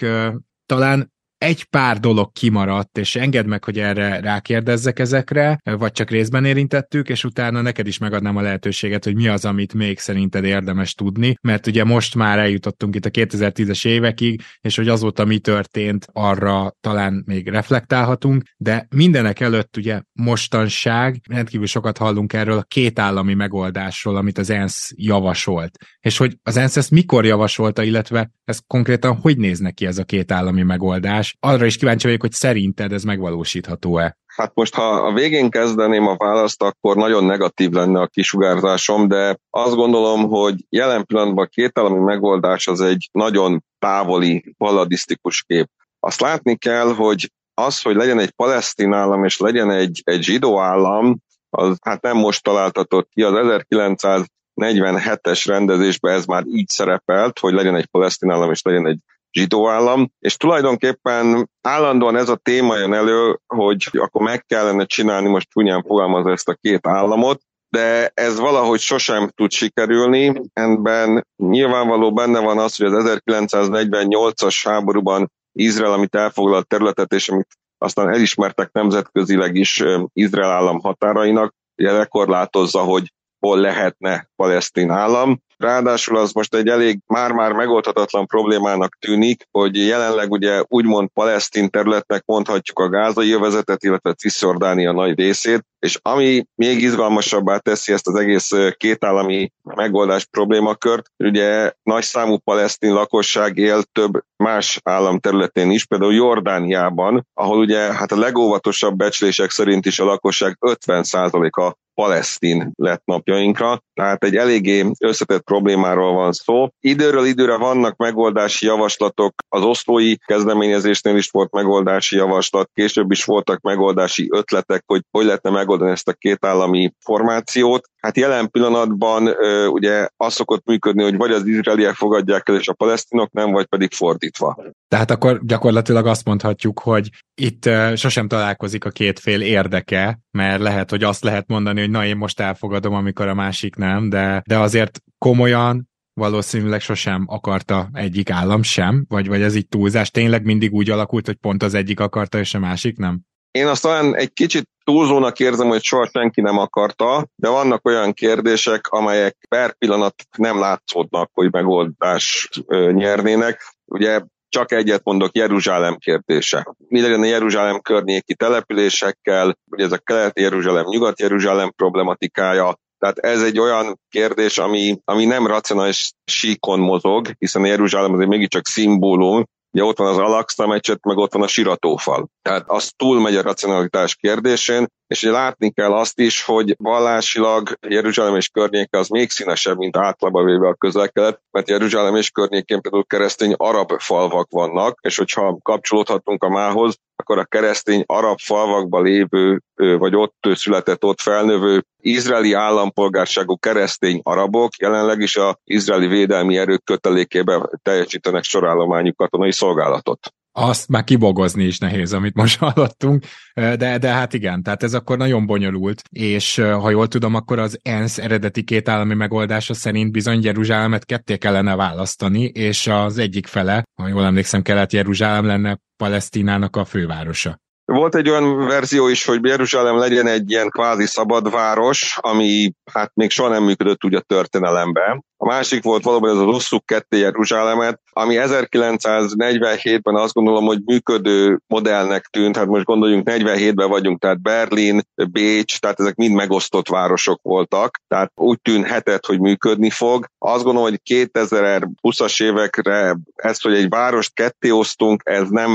talán egy pár dolog kimaradt, és engedd meg, hogy erre rákérdezzek ezekre, vagy csak részben érintettük, és utána neked is megadnám a lehetőséget, hogy mi az, amit még szerinted érdemes tudni, mert ugye most már eljutottunk itt a 2010-es évekig, és hogy azóta mi történt, arra talán még reflektálhatunk, de mindenek előtt ugye mostanság, rendkívül sokat hallunk erről a két állami megoldásról, amit az ENSZ javasolt. És hogy az ENSZ ezt mikor javasolta, illetve ez konkrétan hogy néz neki ez a két állami megoldás, és arra is kíváncsi vagyok, hogy szerinted ez megvalósítható-e? Hát most, ha a végén kezdeném a választ, akkor nagyon negatív lenne a kisugárzásom, de azt gondolom, hogy jelen pillanatban a kétállami megoldás az egy nagyon távoli, paladisztikus kép. Azt látni kell, hogy az, hogy legyen egy palesztin állam és legyen egy, egy zsidó állam, az hát nem most találtatott ki, az 1947-es rendezésben ez már így szerepelt, hogy legyen egy palesztin állam és legyen egy zsidó állam, és tulajdonképpen állandóan ez a téma jön elő, hogy akkor meg kellene csinálni, most csúnyán fogalmazza ezt a két államot, de ez valahogy sosem tud sikerülni. Ebben nyilvánvaló benne van az, hogy az 1948-as háborúban Izrael, amit elfoglalt területet, és amit aztán elismertek nemzetközileg is Izrael állam határainak, ugye lekorlátozza, hogy hol lehetne palesztin állam. Ráadásul az most egy elég már-már megoldhatatlan problémának tűnik, hogy jelenleg ugye úgymond palesztin területnek mondhatjuk a gázai övezetet, illetve Cisjordánia nagy részét, és ami még izgalmasabbá teszi ezt az egész kétállami megoldás problémakört, ugye nagy számú palesztin lakosság él több más állam területén is, például Jordániában, ahol ugye hát a legóvatosabb becslések szerint is a lakosság 50%-a palesztin lett napjainkra, tehát egy eléggé összetett problémáról van szó. Időről időre vannak megoldási javaslatok, az oszlói kezdeményezésnél is volt megoldási javaslat, később is voltak megoldási ötletek, hogy hogy lehetne megoldani ezt a két állami formációt. Hát jelen pillanatban ugye az szokott működni, hogy vagy az izraeliek fogadják el, és a palesztinok nem, vagy pedig fordítva. Tehát akkor gyakorlatilag azt mondhatjuk, hogy itt sosem találkozik a két fél érdeke, mert lehet, hogy azt lehet mondani, hogy na én most elfogadom, amikor a másik nem, de, de azért komolyan valószínűleg sosem akarta egyik állam sem, vagy, vagy ez így túlzás. Tényleg mindig úgy alakult, hogy pont az egyik akarta, és a másik nem? Én azt talán egy kicsit túlzónak érzem, hogy soha senki nem akarta, de vannak olyan kérdések, amelyek per pillanat nem látszódnak, hogy megoldás nyernének. Ugye csak egyet mondok, Jeruzsálem kérdése. Mi legyen a Jeruzsálem környéki településekkel, ugye ez a kelet-Jeruzsálem, nyugat-Jeruzsálem problematikája, tehát ez egy olyan kérdés, ami, ami nem racionális síkon mozog, hiszen a Jeruzsálem azért mégiscsak szimbólum, Ugye ott van az Alaxa meccset, meg ott van a siratófal. Tehát az túlmegy a racionalitás kérdésén, és ugye látni kell azt is, hogy vallásilag Jeruzsálem és környéke az még színesebb, mint általában véve a közel-kelet, mert Jeruzsálem és környékén például keresztény arab falvak vannak, és hogyha kapcsolódhatunk a mához, akkor a keresztény arab falvakban lévő, vagy ott született, ott felnövő izraeli állampolgárságú keresztény arabok jelenleg is a izraeli védelmi erők kötelékében teljesítenek sorállományú katonai szolgálatot. Azt már kibogozni is nehéz, amit most hallottunk, de, de hát igen, tehát ez akkor nagyon bonyolult, és ha jól tudom, akkor az ENSZ eredeti két állami megoldása szerint bizony Jeruzsálemet ketté kellene választani, és az egyik fele, ha jól emlékszem, Kelet-Jeruzsálem lenne Palesztinának a fővárosa. Volt egy olyan verzió is, hogy Jeruzsálem legyen egy ilyen kvázi szabad város, ami hát még soha nem működött úgy a történelemben. A másik volt valóban ez az osszuk ketté Jeruzsálemet, ami 1947-ben azt gondolom, hogy működő modellnek tűnt, hát most gondoljunk 47-ben vagyunk, tehát Berlin, Bécs, tehát ezek mind megosztott városok voltak, tehát úgy tűnhetett, hogy működni fog. Azt gondolom, hogy 2020-as évekre ezt, hogy egy várost ketté osztunk, ez nem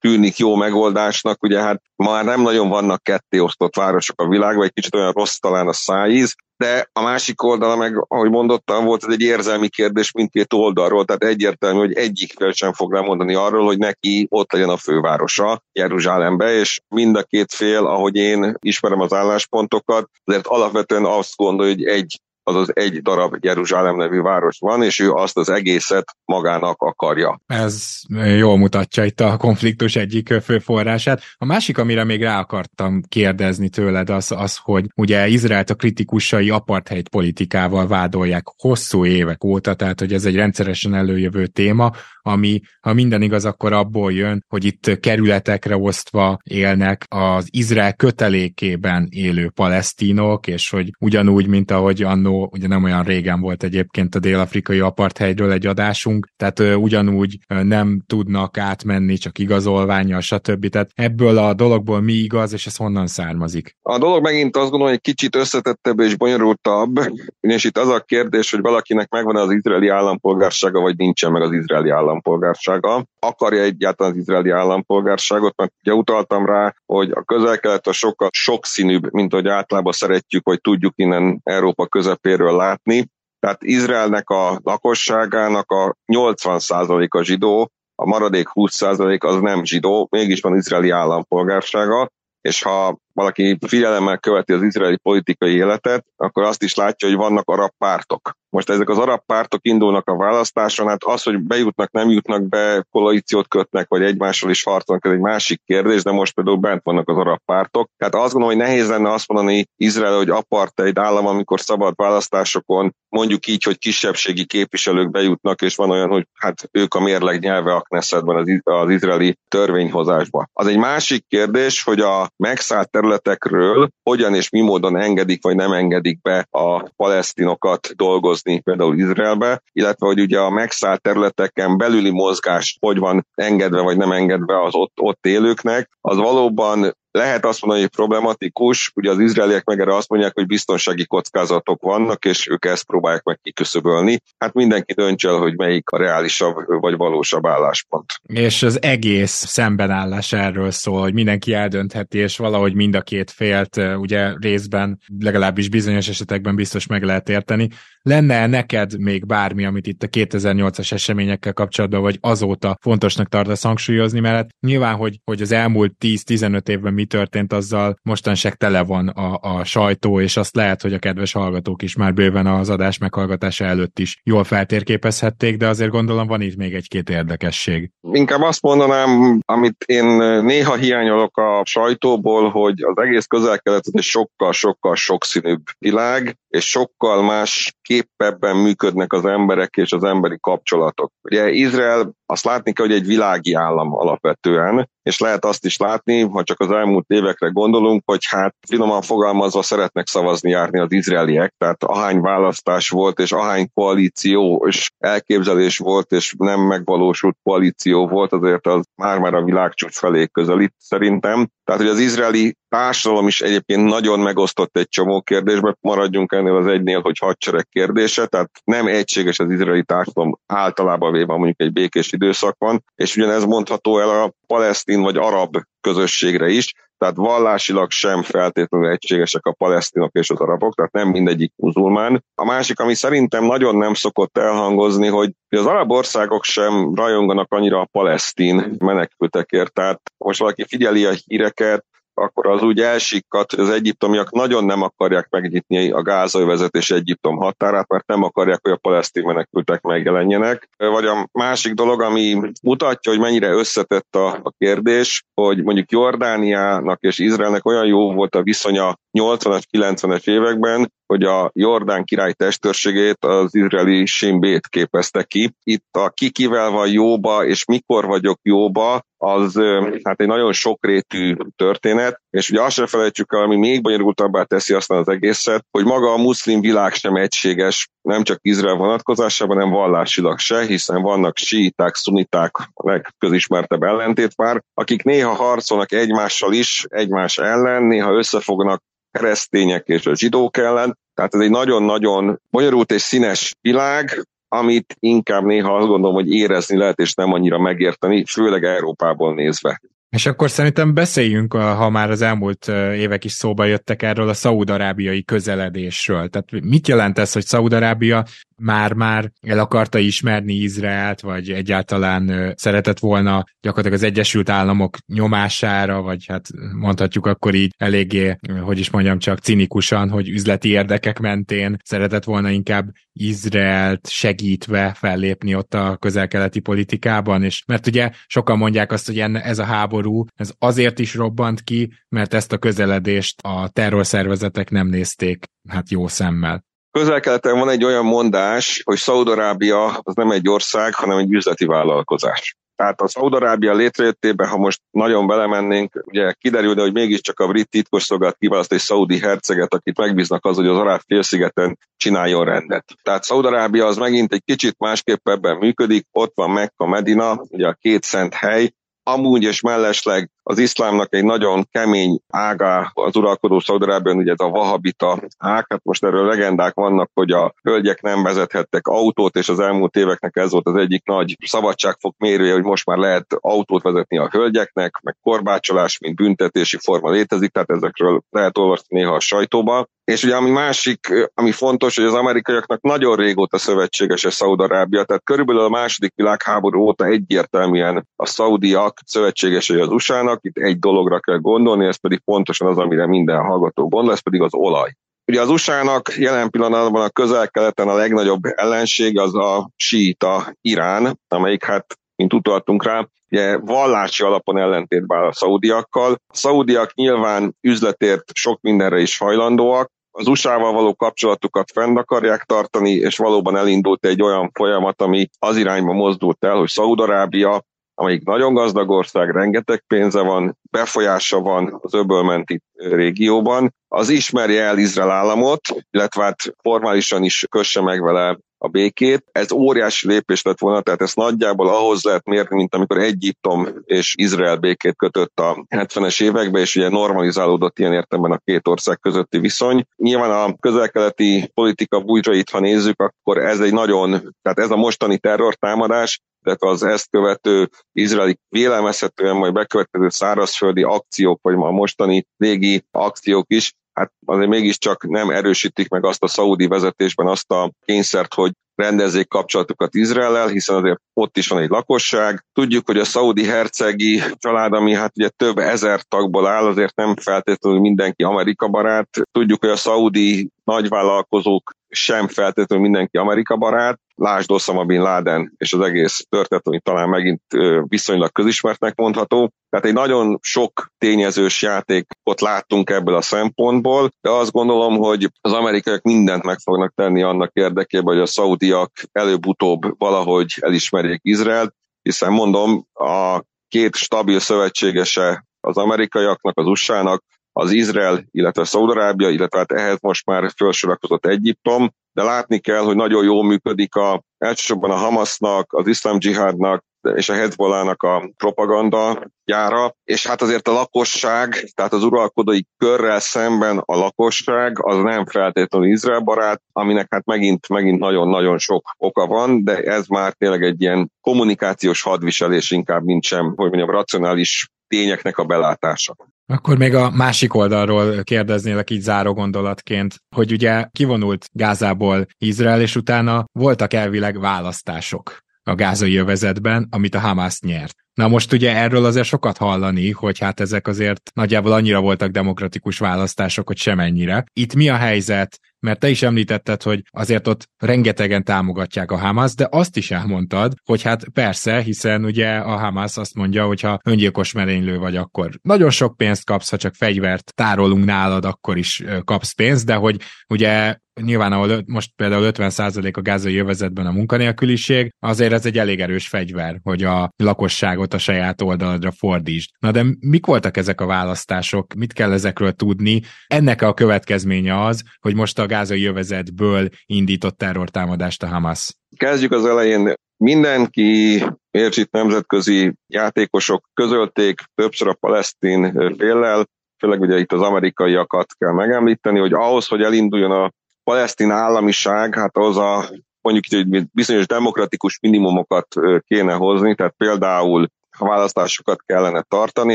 tűnik jó megoldásnak, ugye hát már nem nagyon vannak ketté osztott városok a világban, egy kicsit olyan rossz talán a szájíz, de a másik oldala meg, ahogy mondottam, volt ez egy érzelmi kérdés mindkét oldalról, tehát egyértelmű, hogy egyik fel sem fog lemondani arról, hogy neki ott legyen a fővárosa Jeruzsálembe, és mind a két fél, ahogy én ismerem az álláspontokat, azért alapvetően azt gondolja, hogy egy azaz egy darab Jeruzsálem nevű város van, és ő azt az egészet magának akarja. Ez jól mutatja itt a konfliktus egyik fő forrását. A másik, amire még rá akartam kérdezni tőled, az, az hogy ugye Izraelt a kritikusai apartheid politikával vádolják hosszú évek óta, tehát hogy ez egy rendszeresen előjövő téma, ami, ha minden igaz, akkor abból jön, hogy itt kerületekre osztva élnek az Izrael kötelékében élő palesztinok, és hogy ugyanúgy, mint ahogy annó, ugye nem olyan régen volt egyébként a dél-afrikai apartheidről egy adásunk, tehát ugyanúgy nem tudnak átmenni, csak igazolványa, stb. Tehát ebből a dologból mi igaz, és ez honnan származik? A dolog megint azt gondolom, hogy kicsit összetettebb és bonyolultabb, és itt az a kérdés, hogy valakinek megvan az izraeli állampolgársága, vagy nincsen meg az izraeli állampolgársága. Akarja egyáltalán az izraeli állampolgárságot, mert ugye utaltam rá, hogy a közel-kelet a sokkal sokszínűbb, mint hogy általában szeretjük, vagy tudjuk innen Európa közepéről látni. Tehát Izraelnek a lakosságának a 80%-a zsidó, a maradék 20% az nem zsidó, mégis van izraeli állampolgársága, és ha valaki figyelemmel követi az izraeli politikai életet, akkor azt is látja, hogy vannak arab pártok. Most ezek az arab pártok indulnak a választáson, hát az, hogy bejutnak, nem jutnak be, koalíciót kötnek, vagy egymással is harcolnak, ez egy másik kérdés, de most például bent vannak az arab pártok. Tehát azt gondolom, hogy nehéz lenne azt mondani Izrael, hogy apartheid állam, amikor szabad választásokon mondjuk így, hogy kisebbségi képviselők bejutnak, és van olyan, hogy hát ők a mérleg nyelve a Knessetben az, izraeli törvényhozásban. Az egy másik kérdés, hogy a megszállt területekről hogyan és mi módon engedik vagy nem engedik be a palesztinokat dolgozni például Izraelbe, illetve hogy ugye a megszállt területeken belüli mozgás hogy van engedve vagy nem engedve az ott, ott élőknek, az valóban lehet azt mondani, hogy problematikus, ugye az izraeliek meg erre azt mondják, hogy biztonsági kockázatok vannak, és ők ezt próbálják meg kiküszöbölni. Hát mindenki döntse el, hogy melyik a reálisabb vagy valósabb álláspont. És az egész szembenállás erről szól, hogy mindenki eldöntheti, és valahogy mind a két félt ugye részben, legalábbis bizonyos esetekben biztos meg lehet érteni. Lenne neked még bármi, amit itt a 2008-as eseményekkel kapcsolatban, vagy azóta fontosnak tartasz hangsúlyozni, mert nyilván, hogy, hogy az elmúlt 10-15 évben mi történt, azzal mostanság tele van a, a sajtó, és azt lehet, hogy a kedves hallgatók is már bőven az adás meghallgatása előtt is jól feltérképezhették, de azért gondolom van itt még egy-két érdekesség. Inkább azt mondanám, amit én néha hiányolok a sajtóból, hogy az egész közel-kelet egy sokkal-sokkal sokszínűbb világ, és sokkal más képebben működnek az emberek és az emberi kapcsolatok. Ugye Izrael azt látni kell, hogy egy világi állam alapvetően, és lehet azt is látni, ha csak az elmúlt évekre gondolunk, hogy hát finoman fogalmazva szeretnek szavazni járni az izraeliek, tehát ahány választás volt, és ahány koalíció és elképzelés volt, és nem megvalósult koalíció volt, azért az már-már a világcsúcs felé közelít szerintem. Tehát, hogy az izraeli társadalom is egyébként nagyon megosztott egy csomó kérdésben, maradjunk ennél az egynél, hogy hadsereg kérdése, tehát nem egységes az izraeli társadalom általában véve mondjuk egy békés időszak van, és ugyanez mondható el a palesztin vagy arab közösségre is, tehát vallásilag sem feltétlenül egységesek a palesztinok és az arabok, tehát nem mindegyik muzulmán. A másik, ami szerintem nagyon nem szokott elhangozni, hogy az arab országok sem rajonganak annyira a palesztin menekültekért, tehát most valaki figyeli a híreket, akkor az úgy elsikkat, hogy az egyiptomiak nagyon nem akarják megnyitni a gázai vezetés Egyiptom határát, mert nem akarják, hogy a palesztin menekültek megjelenjenek. Vagy a másik dolog, ami mutatja, hogy mennyire összetett a, a kérdés, hogy mondjuk Jordániának és Izraelnek olyan jó volt a viszonya 80-as, 90-es években, hogy a Jordán király testőrségét az izraeli Simbét képezte ki. Itt a kikivel van jóba, és mikor vagyok jóba, az hát egy nagyon sokrétű történet, és ugye azt sem felejtsük el, ami még bonyolultabbá teszi aztán az egészet, hogy maga a muszlim világ sem egységes, nem csak Izrael vonatkozásában, hanem vallásilag se, hiszen vannak síiták, szuniták, a legközismertebb ellentét már, akik néha harcolnak egymással is, egymás ellen, néha összefognak keresztények és a zsidók ellen. Tehát ez egy nagyon-nagyon bonyolult és színes világ, amit inkább néha azt gondolom, hogy érezni lehet, és nem annyira megérteni, főleg Európából nézve. És akkor szerintem beszéljünk, ha már az elmúlt évek is szóba jöttek erről a szaudarábiai közeledésről. Tehát mit jelent ez, hogy Szaudarábia már-már el akarta ismerni Izraelt, vagy egyáltalán szeretett volna gyakorlatilag az Egyesült Államok nyomására, vagy hát mondhatjuk akkor így eléggé, hogy is mondjam csak cinikusan, hogy üzleti érdekek mentén szeretett volna inkább Izraelt segítve fellépni ott a közelkeleti politikában, és mert ugye sokan mondják azt, hogy ez a háború, ez azért is robbant ki, mert ezt a közeledést a terrorszervezetek nem nézték hát jó szemmel. Közel-keleten van egy olyan mondás, hogy Szaudarábia az nem egy ország, hanem egy üzleti vállalkozás. Tehát a Szaudarábia létrejöttében, ha most nagyon belemennénk, ugye kiderülne, hogy mégiscsak a brit titkosszolgálat kiválaszt egy szaudi herceget, akit megbíznak az, hogy az arab félszigeten csináljon rendet. Tehát Szaudarábia az megint egy kicsit másképp ebben működik, ott van Mekka, Medina, ugye a két szent hely, amúgy és mellesleg az iszlámnak egy nagyon kemény ága az uralkodó Szaudarában, ugye ez a vahabita ág, hát most erről legendák vannak, hogy a hölgyek nem vezethettek autót, és az elmúlt éveknek ez volt az egyik nagy szabadságfok mérője, hogy most már lehet autót vezetni a hölgyeknek, meg korbácsolás, mint büntetési forma létezik, tehát ezekről lehet olvasni néha a sajtóba. És ugye ami másik, ami fontos, hogy az amerikaiaknak nagyon régóta szövetséges a Szaudarábia, tehát körülbelül a második világháború óta egyértelműen a szaudiak szövetségesei az USA-nak, vannak, itt egy dologra kell gondolni, ez pedig pontosan az, amire minden hallgató gondol, ez pedig az olaj. Ugye az USA-nak jelen pillanatban a közel-keleten a legnagyobb ellenség az a síita Irán, amelyik hát mint utaltunk rá, ugye vallási alapon ellentétben a szaudiakkal. A szaudiak nyilván üzletért sok mindenre is hajlandóak, az USA-val való kapcsolatukat fenn akarják tartani, és valóban elindult egy olyan folyamat, ami az irányba mozdult el, hogy Szaudarábia, amelyik nagyon gazdag ország, rengeteg pénze van, befolyása van az öbölmenti régióban, az ismerje el Izrael államot, illetve hát formálisan is kösse meg vele a békét. Ez óriási lépés lett volna, tehát ezt nagyjából ahhoz lehet mérni, mint amikor Egyiptom és Izrael békét kötött a 70-es években, és ugye normalizálódott ilyen értelemben a két ország közötti viszony. Nyilván a közelkeleti politika bújtsait, ha nézzük, akkor ez egy nagyon, tehát ez a mostani terrortámadás, tehát az ezt követő izraeli vélelmezhetően majd bekövetkező szárazföldi akciók, vagy a mostani légi akciók is, hát azért mégiscsak nem erősítik meg azt a szaudi vezetésben azt a kényszert, hogy rendezzék kapcsolatukat Izraellel, hiszen azért ott is van egy lakosság. Tudjuk, hogy a szaudi hercegi család, ami hát ugye több ezer tagból áll, azért nem feltétlenül mindenki Amerika barát. Tudjuk, hogy a szaudi nagyvállalkozók sem feltétlenül mindenki Amerika barát. Lásd Osama Bin Laden és az egész történet, ami talán megint viszonylag közismertnek mondható. Tehát egy nagyon sok tényezős játékot láttunk ebből a szempontból, de azt gondolom, hogy az amerikaiak mindent meg fognak tenni annak érdekében, hogy a szaudiak előbb-utóbb valahogy elismerjék Izraelt, hiszen mondom, a két stabil szövetségese az amerikaiaknak, az USA-nak, az Izrael, illetve Szaudarábia, illetve hát ehhez most már felsorakozott Egyiptom, de látni kell, hogy nagyon jól működik a, elsősorban a Hamasnak, az iszlám dzsihádnak és a Hezbollahnak a propaganda gyára, és hát azért a lakosság, tehát az uralkodói körrel szemben a lakosság az nem feltétlenül Izrael barát, aminek hát megint, megint nagyon-nagyon sok oka van, de ez már tényleg egy ilyen kommunikációs hadviselés inkább, mint sem, hogy mondjam, racionális tényeknek a belátása. Akkor még a másik oldalról kérdeznélek így záró gondolatként, hogy ugye kivonult Gázából Izrael, és utána voltak elvileg választások a gázai övezetben, amit a Hamas nyert. Na most ugye erről azért sokat hallani, hogy hát ezek azért nagyjából annyira voltak demokratikus választások, hogy semennyire. Itt mi a helyzet? Mert te is említetted, hogy azért ott rengetegen támogatják a Hamas, de azt is elmondtad, hogy hát persze, hiszen ugye a Hamas azt mondja, hogy ha öngyilkos merénylő vagy, akkor nagyon sok pénzt kapsz, ha csak fegyvert tárolunk nálad, akkor is kapsz pénzt, de hogy ugye nyilván ahol most például 50% a gázai jövezetben a munkanélküliség, azért ez egy elég erős fegyver, hogy a lakosságot a saját oldaladra fordítsd. Na de mik voltak ezek a választások? Mit kell ezekről tudni? Ennek a következménye az, hogy most a gázai jövezetből indított terrortámadást a Hamas. Kezdjük az elején. Mindenki, értsít nemzetközi játékosok közölték többször a palesztin féllel, főleg ugye itt az amerikaiakat kell megemlíteni, hogy ahhoz, hogy elinduljon a palesztin államiság, hát az a mondjuk hogy bizonyos demokratikus minimumokat kéne hozni, tehát például választásokat kellene tartani,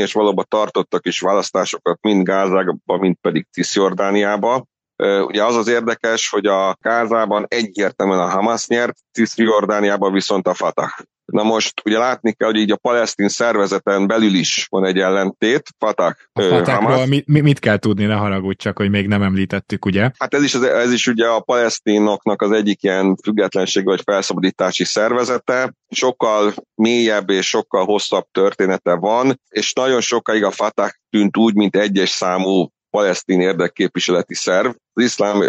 és valóban tartottak is választásokat mind Gázába, mind pedig Cisjordániába. Ugye az az érdekes, hogy a Gázában egyértelműen a Hamas nyert, Cisjordániában viszont a Fatah. Na most ugye látni kell, hogy így a palesztin szervezeten belül is van egy ellentét, Fatah, a Fatahról mit, mit kell tudni, ne haragudj csak, hogy még nem említettük, ugye? Hát ez is, ez is ugye a palesztinoknak az egyik ilyen függetlenség vagy felszabadítási szervezete, sokkal mélyebb és sokkal hosszabb története van, és nagyon sokáig a Fatah tűnt úgy, mint egyes számú palesztin érdekképviseleti szerv. Az iszlám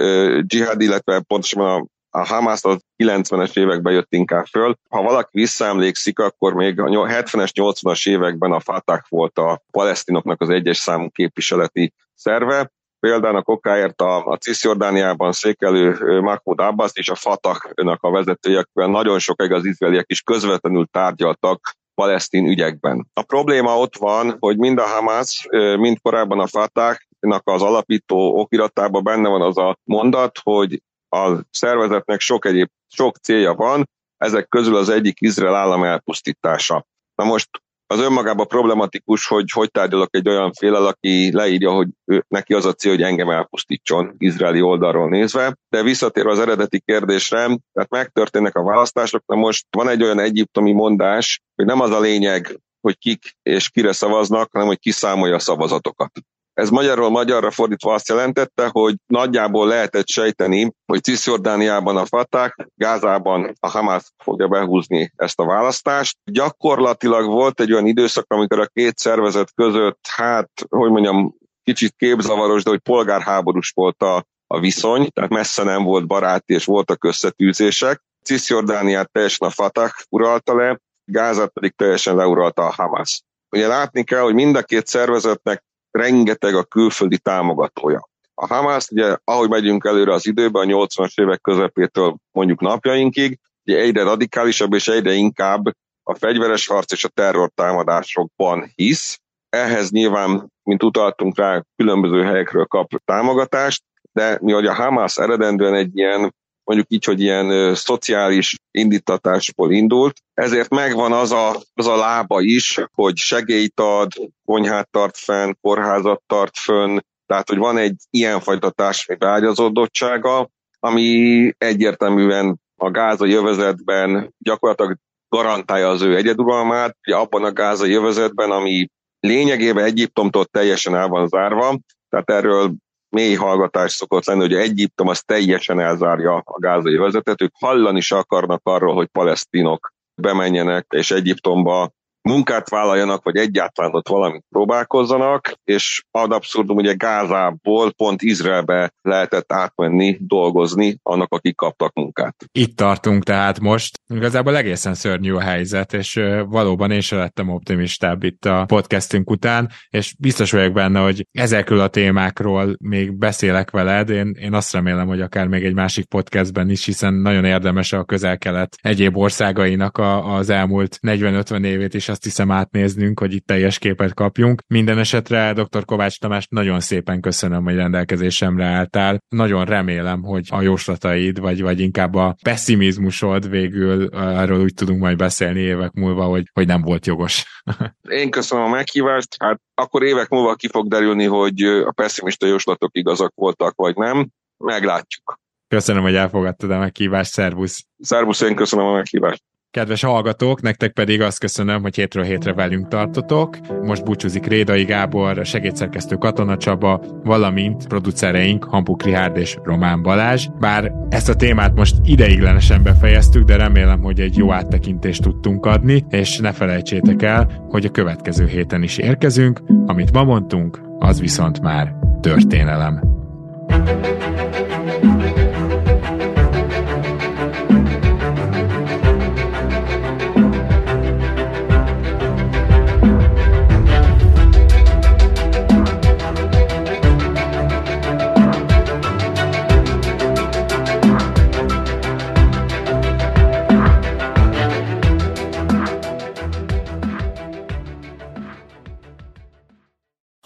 dzsihád, illetve pontosabban a a Hamas az 90-es években jött inkább föl. Ha valaki visszaemlékszik, akkor még a 70-es, 80-as években a Fatah volt a palesztinoknak az egyes számú képviseleti szerve. Példának okáért a, a Cisjordániában székelő Mahmoud Abbas és a Fatah-nak a vezetőjekben nagyon sokáig az izraeliek is közvetlenül tárgyaltak palesztin ügyekben. A probléma ott van, hogy mind a Hamas, mind korábban a Fatah az alapító okiratában benne van az a mondat, hogy a szervezetnek sok egyéb, sok célja van, ezek közül az egyik Izrael állam elpusztítása. Na most az önmagában problematikus, hogy hogy tárgyalok egy olyan félel, aki leírja, hogy ő, neki az a cél, hogy engem elpusztítson izraeli oldalról nézve. De visszatérve az eredeti kérdésre, tehát megtörténnek a választások, na most van egy olyan egyiptomi mondás, hogy nem az a lényeg, hogy kik és kire szavaznak, hanem hogy kiszámolja a szavazatokat. Ez magyarról magyarra fordítva azt jelentette, hogy nagyjából lehetett sejteni, hogy Cisjordániában a Fatah, Gázában a Hamas fogja behúzni ezt a választást. Gyakorlatilag volt egy olyan időszak, amikor a két szervezet között, hát, hogy mondjam, kicsit képzavaros, de hogy polgárháborús volt a, a viszony, tehát messze nem volt baráti, és voltak összetűzések. Cisjordániát teljesen a Fatah uralta le, Gázát pedig teljesen leuralta a Hamas. Ugye látni kell, hogy mind a két szervezetnek rengeteg a külföldi támogatója. A Hamas, ugye, ahogy megyünk előre az időben, a 80-as évek közepétől mondjuk napjainkig, ugye egyre radikálisabb és egyre inkább a fegyveres harc és a terrortámadásokban hisz. Ehhez nyilván, mint utaltunk rá, különböző helyekről kap támogatást, de mi, hogy a Hamas eredendően egy ilyen mondjuk így, hogy ilyen ö, szociális indítatásból indult, ezért megvan az a, az a lába is, hogy segélyt ad, konyhát tart fenn, kórházat tart fönn, tehát, hogy van egy ilyenfajta társadalmi vágyazódottsága, ami egyértelműen a gázai jövezetben gyakorlatilag garantálja az ő egyeduralmát, ugye abban a gázai jövezetben, ami lényegében Egyiptomtól teljesen el van zárva, tehát erről mély hallgatás szokott lenni, hogy Egyiptom az teljesen elzárja a gázai vezetet, ők hallani is akarnak arról, hogy palesztinok bemenjenek és Egyiptomba munkát vállaljanak, vagy egyáltalán ott valamit próbálkozzanak, és ad abszurdum, ugye Gázából pont Izraelbe lehetett átmenni, dolgozni annak, akik kaptak munkát. Itt tartunk tehát most. Igazából egészen szörnyű a helyzet, és valóban én sem lettem optimistább itt a podcastünk után, és biztos vagyok benne, hogy ezekről a témákról még beszélek veled. Én, én azt remélem, hogy akár még egy másik podcastben is, hiszen nagyon érdemes a közel-kelet egyéb országainak a, az elmúlt 40-50 évét is azt hiszem átnéznünk, hogy itt teljes képet kapjunk. Minden esetre dr. Kovács Tamás nagyon szépen köszönöm, hogy rendelkezésemre álltál. Nagyon remélem, hogy a jóslataid, vagy, vagy inkább a pessimizmusod végül arról úgy tudunk majd beszélni évek múlva, hogy, hogy nem volt jogos. Én köszönöm a meghívást. Hát akkor évek múlva ki fog derülni, hogy a pessimista jóslatok igazak voltak, vagy nem. Meglátjuk. Köszönöm, hogy elfogadtad a meghívást. Szervusz! Szervusz, én köszönöm a meghívást. Kedves hallgatók, nektek pedig azt köszönöm, hogy hétről hétre velünk tartotok. Most búcsúzik Rédai Gábor, segédszerkesztő Katona Csaba, valamint producereink Hampuk Rihárd és Román Balázs. Bár ezt a témát most ideiglenesen befejeztük, de remélem, hogy egy jó áttekintést tudtunk adni, és ne felejtsétek el, hogy a következő héten is érkezünk. Amit ma mondtunk, az viszont már történelem.